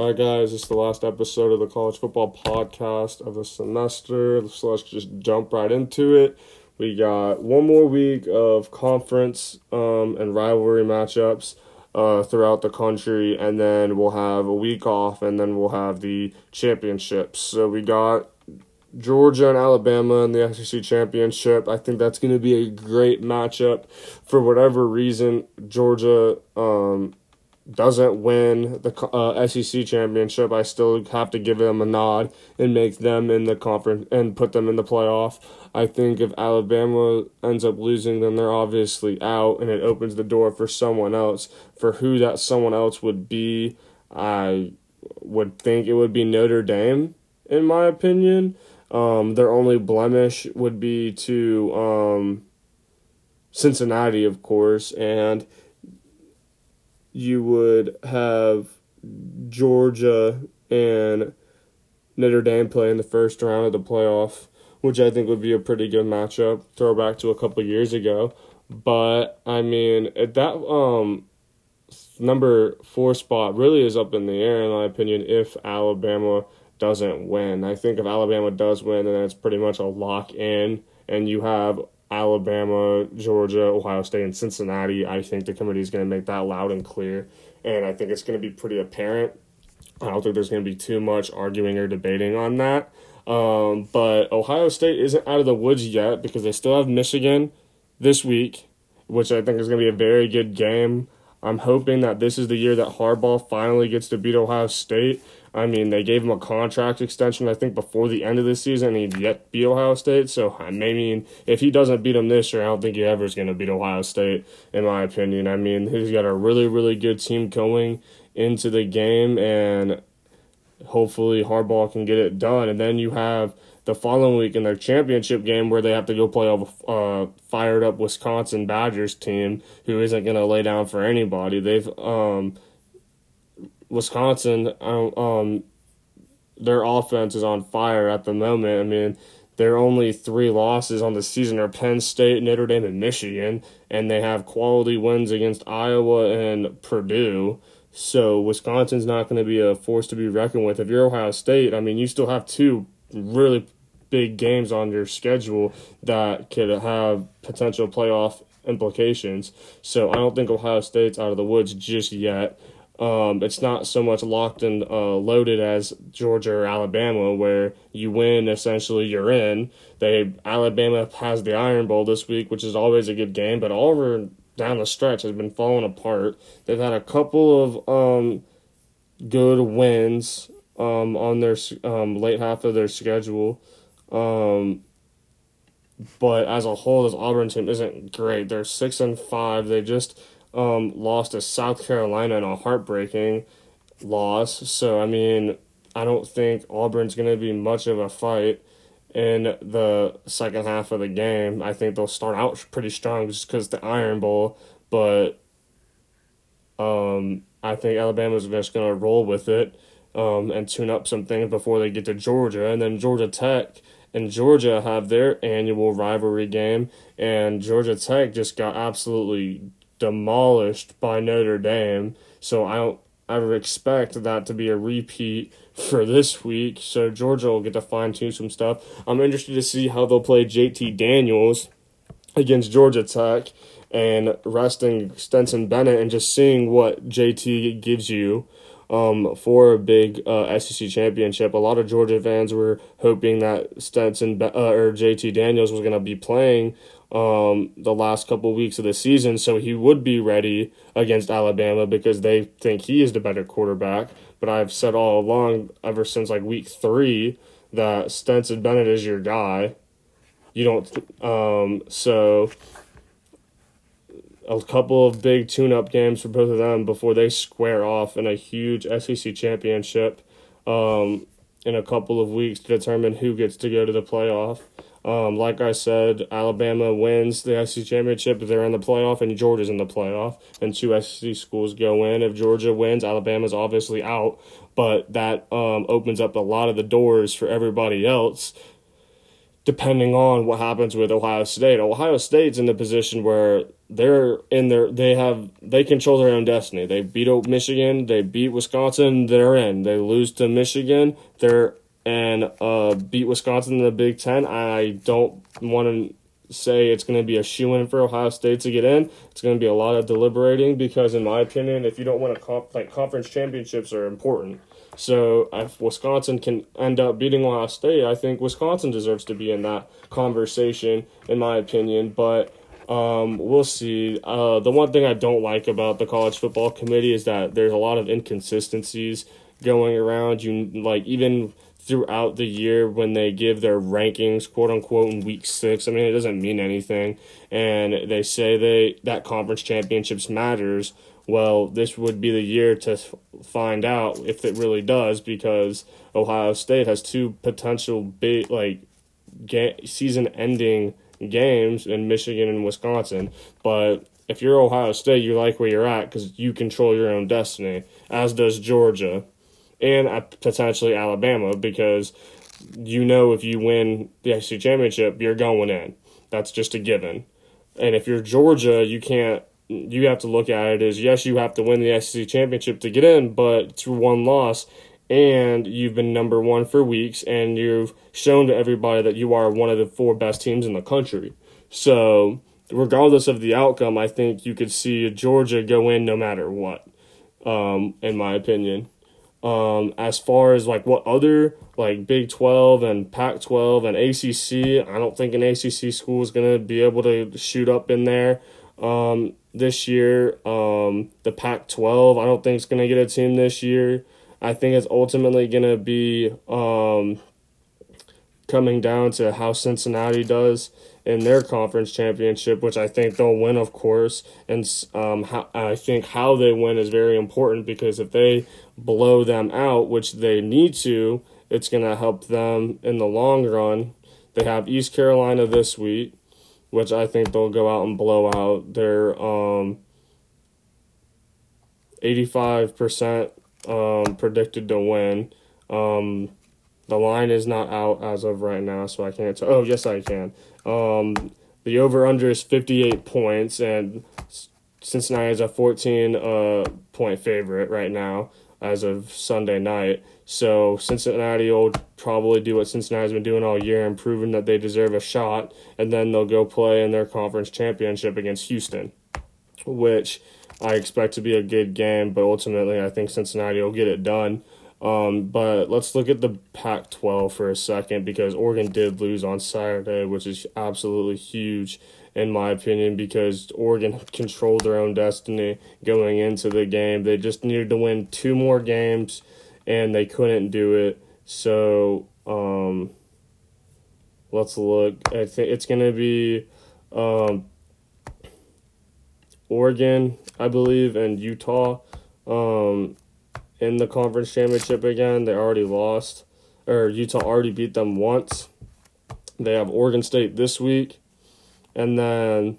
All right, guys, this is the last episode of the college football podcast of the semester. So let's just jump right into it. We got one more week of conference um, and rivalry matchups uh, throughout the country, and then we'll have a week off, and then we'll have the championships. So we got Georgia and Alabama in the SEC championship. I think that's going to be a great matchup. For whatever reason, Georgia um, doesn't win the uh, SEC championship, I still have to give them a nod and make them in the conference and put them in the playoff. I think if Alabama ends up losing, then they're obviously out, and it opens the door for someone else. For who that someone else would be, I would think it would be Notre Dame, in my opinion. Um, their only blemish would be to um, Cincinnati, of course, and you would have Georgia and Notre Dame play in the first round of the playoff, which I think would be a pretty good matchup. Throwback to a couple years ago, but I mean at that um number four spot really is up in the air in my opinion. If Alabama doesn't win, I think if Alabama does win, then it's pretty much a lock in, and you have Alabama, Georgia, Ohio State, and Cincinnati. I think the committee is going to make that loud and clear, and I think it's going to be pretty apparent. I don't think there's going to be too much arguing or debating on that. Um, but Ohio State isn't out of the woods yet because they still have Michigan this week, which I think is going to be a very good game. I'm hoping that this is the year that Harbaugh finally gets to beat Ohio State I mean, they gave him a contract extension, I think, before the end of the season, he'd yet beat Ohio State. So, I mean, if he doesn't beat him this year, I don't think he ever is going to beat Ohio State, in my opinion. I mean, he's got a really, really good team going into the game, and hopefully Harbaugh can get it done. And then you have the following week in their championship game where they have to go play a uh, fired up Wisconsin Badgers team who isn't going to lay down for anybody. They've um, Wisconsin, um, um, their offense is on fire at the moment. I mean, their only three losses on the season are Penn State, Notre Dame, and Michigan, and they have quality wins against Iowa and Purdue. So Wisconsin's not going to be a force to be reckoned with. If you're Ohio State, I mean, you still have two really big games on your schedule that could have potential playoff implications. So I don't think Ohio State's out of the woods just yet. Um, it's not so much locked and uh, loaded as Georgia or Alabama, where you win essentially you're in. They Alabama has the Iron Bowl this week, which is always a good game, but over down the stretch has been falling apart. They've had a couple of um, good wins um, on their um, late half of their schedule. Um, but as a whole, this Auburn team isn't great. They're six and five. They just um, lost to South Carolina in a heartbreaking loss. So, I mean, I don't think Auburn's going to be much of a fight in the second half of the game. I think they'll start out pretty strong just because the Iron Bowl, but um, I think Alabama's just going to roll with it um, and tune up some things before they get to Georgia. And then Georgia Tech and Georgia have their annual rivalry game, and Georgia Tech just got absolutely demolished by Notre Dame. So I don't ever expect that to be a repeat for this week. So Georgia will get to fine tune some stuff. I'm interested to see how they'll play JT Daniels against Georgia Tech and resting Stetson Bennett and just seeing what JT gives you um, for a big uh, SEC championship. A lot of Georgia fans were hoping that Stetson uh, or JT Daniels was going to be playing um, the last couple weeks of the season, so he would be ready against Alabama because they think he is the better quarterback. But I've said all along, ever since like week three, that Stetson Bennett is your guy. You don't, um, so a couple of big tune up games for both of them before they square off in a huge SEC championship um, in a couple of weeks to determine who gets to go to the playoff. Um, like I said, Alabama wins the SEC championship if they're in the playoff, and Georgia's in the playoff, and two SEC schools go in. If Georgia wins, Alabama's obviously out, but that um, opens up a lot of the doors for everybody else depending on what happens with Ohio State. Ohio State's in the position where they're in their they have they control their own destiny. They beat Michigan, they beat Wisconsin, they're in. They lose to Michigan, they're and uh, beat Wisconsin in the Big Ten. I don't want to say it's going to be a shoe in for Ohio State to get in. It's going to be a lot of deliberating because, in my opinion, if you don't win a comp, like conference championships are important. So if Wisconsin can end up beating Ohio State, I think Wisconsin deserves to be in that conversation, in my opinion. But um, we'll see. Uh, the one thing I don't like about the college football committee is that there's a lot of inconsistencies going around. You like even throughout the year when they give their rankings, quote unquote, in week six. I mean, it doesn't mean anything, and they say they that conference championships matters. Well, this would be the year to find out if it really does because Ohio State has two potential big like ga- season-ending games in Michigan and Wisconsin, but if you're Ohio State, you like where you're at because you control your own destiny, as does Georgia and uh, potentially Alabama because you know if you win the SEC championship, you're going in. That's just a given. And if you're Georgia, you can't. You have to look at it as yes, you have to win the SEC championship to get in, but through one loss, and you've been number one for weeks, and you've shown to everybody that you are one of the four best teams in the country. So, regardless of the outcome, I think you could see Georgia go in no matter what. Um, in my opinion. Um, as far as like what other like Big 12 and Pac 12 and ACC, I don't think an ACC school is going to be able to shoot up in there um, this year. Um, the Pac 12, I don't think it's going to get a team this year. I think it's ultimately going to be um, coming down to how Cincinnati does in their conference championship, which I think they'll win, of course. And um, how, I think how they win is very important because if they blow them out, which they need to, it's going to help them in the long run. They have East Carolina this week, which I think they'll go out and blow out. They're um, 85% um, predicted to win. Um, the line is not out as of right now, so I can't tell. Oh, yes, I can. Um, the over under is 58 points, and Cincinnati is a 14 uh, point favorite right now as of Sunday night. So Cincinnati will probably do what Cincinnati's been doing all year and proving that they deserve a shot, and then they'll go play in their conference championship against Houston, which I expect to be a good game, but ultimately I think Cincinnati will get it done. Um, but let's look at the Pac 12 for a second because Oregon did lose on Saturday, which is absolutely huge in my opinion, because Oregon controlled their own destiny going into the game. They just needed to win two more games, and they couldn't do it. So um, let's look. I think it's going to be um, Oregon, I believe, and Utah. Um, in the conference championship again. They already lost, or Utah already beat them once. They have Oregon State this week, and then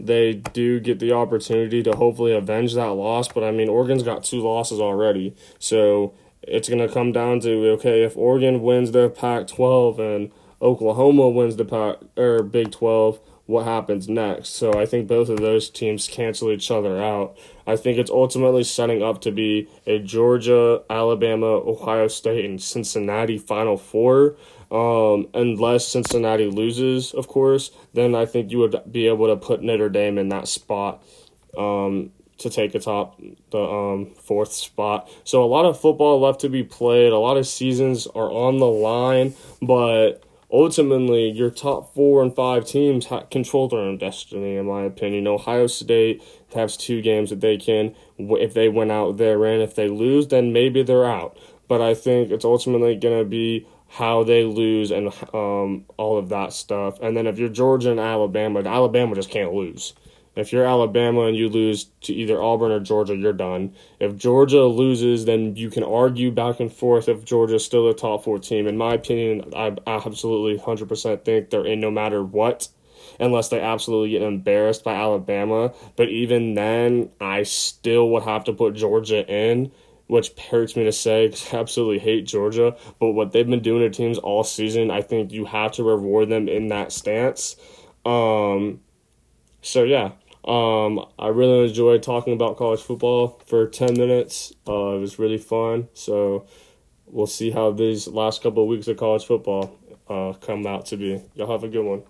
they do get the opportunity to hopefully avenge that loss. But I mean, Oregon's got two losses already, so it's going to come down to okay, if Oregon wins their Pac 12 and Oklahoma wins the Pac or Big 12, what happens next. So I think both of those teams cancel each other out. I think it's ultimately setting up to be a Georgia, Alabama, Ohio State, and Cincinnati Final Four. Um, unless Cincinnati loses, of course, then I think you would be able to put Notre Dame in that spot um, to take a top the um, fourth spot. So a lot of football left to be played. A lot of seasons are on the line, but ultimately your top four and five teams ha- control their own destiny in my opinion ohio state has two games that they can if they win out they're in if they lose then maybe they're out but i think it's ultimately going to be how they lose and um, all of that stuff and then if you're georgia and alabama alabama just can't lose if you're Alabama and you lose to either Auburn or Georgia, you're done. If Georgia loses, then you can argue back and forth if Georgia's still a top four team. In my opinion, I, I absolutely 100% think they're in no matter what, unless they absolutely get embarrassed by Alabama. But even then, I still would have to put Georgia in which hurts me to say because I absolutely hate Georgia. But what they've been doing to teams all season, I think you have to reward them in that stance. Um, so yeah, um, I really enjoyed talking about college football for ten minutes. Uh, it was really fun. So we'll see how these last couple of weeks of college football uh, come out to be. Y'all have a good one.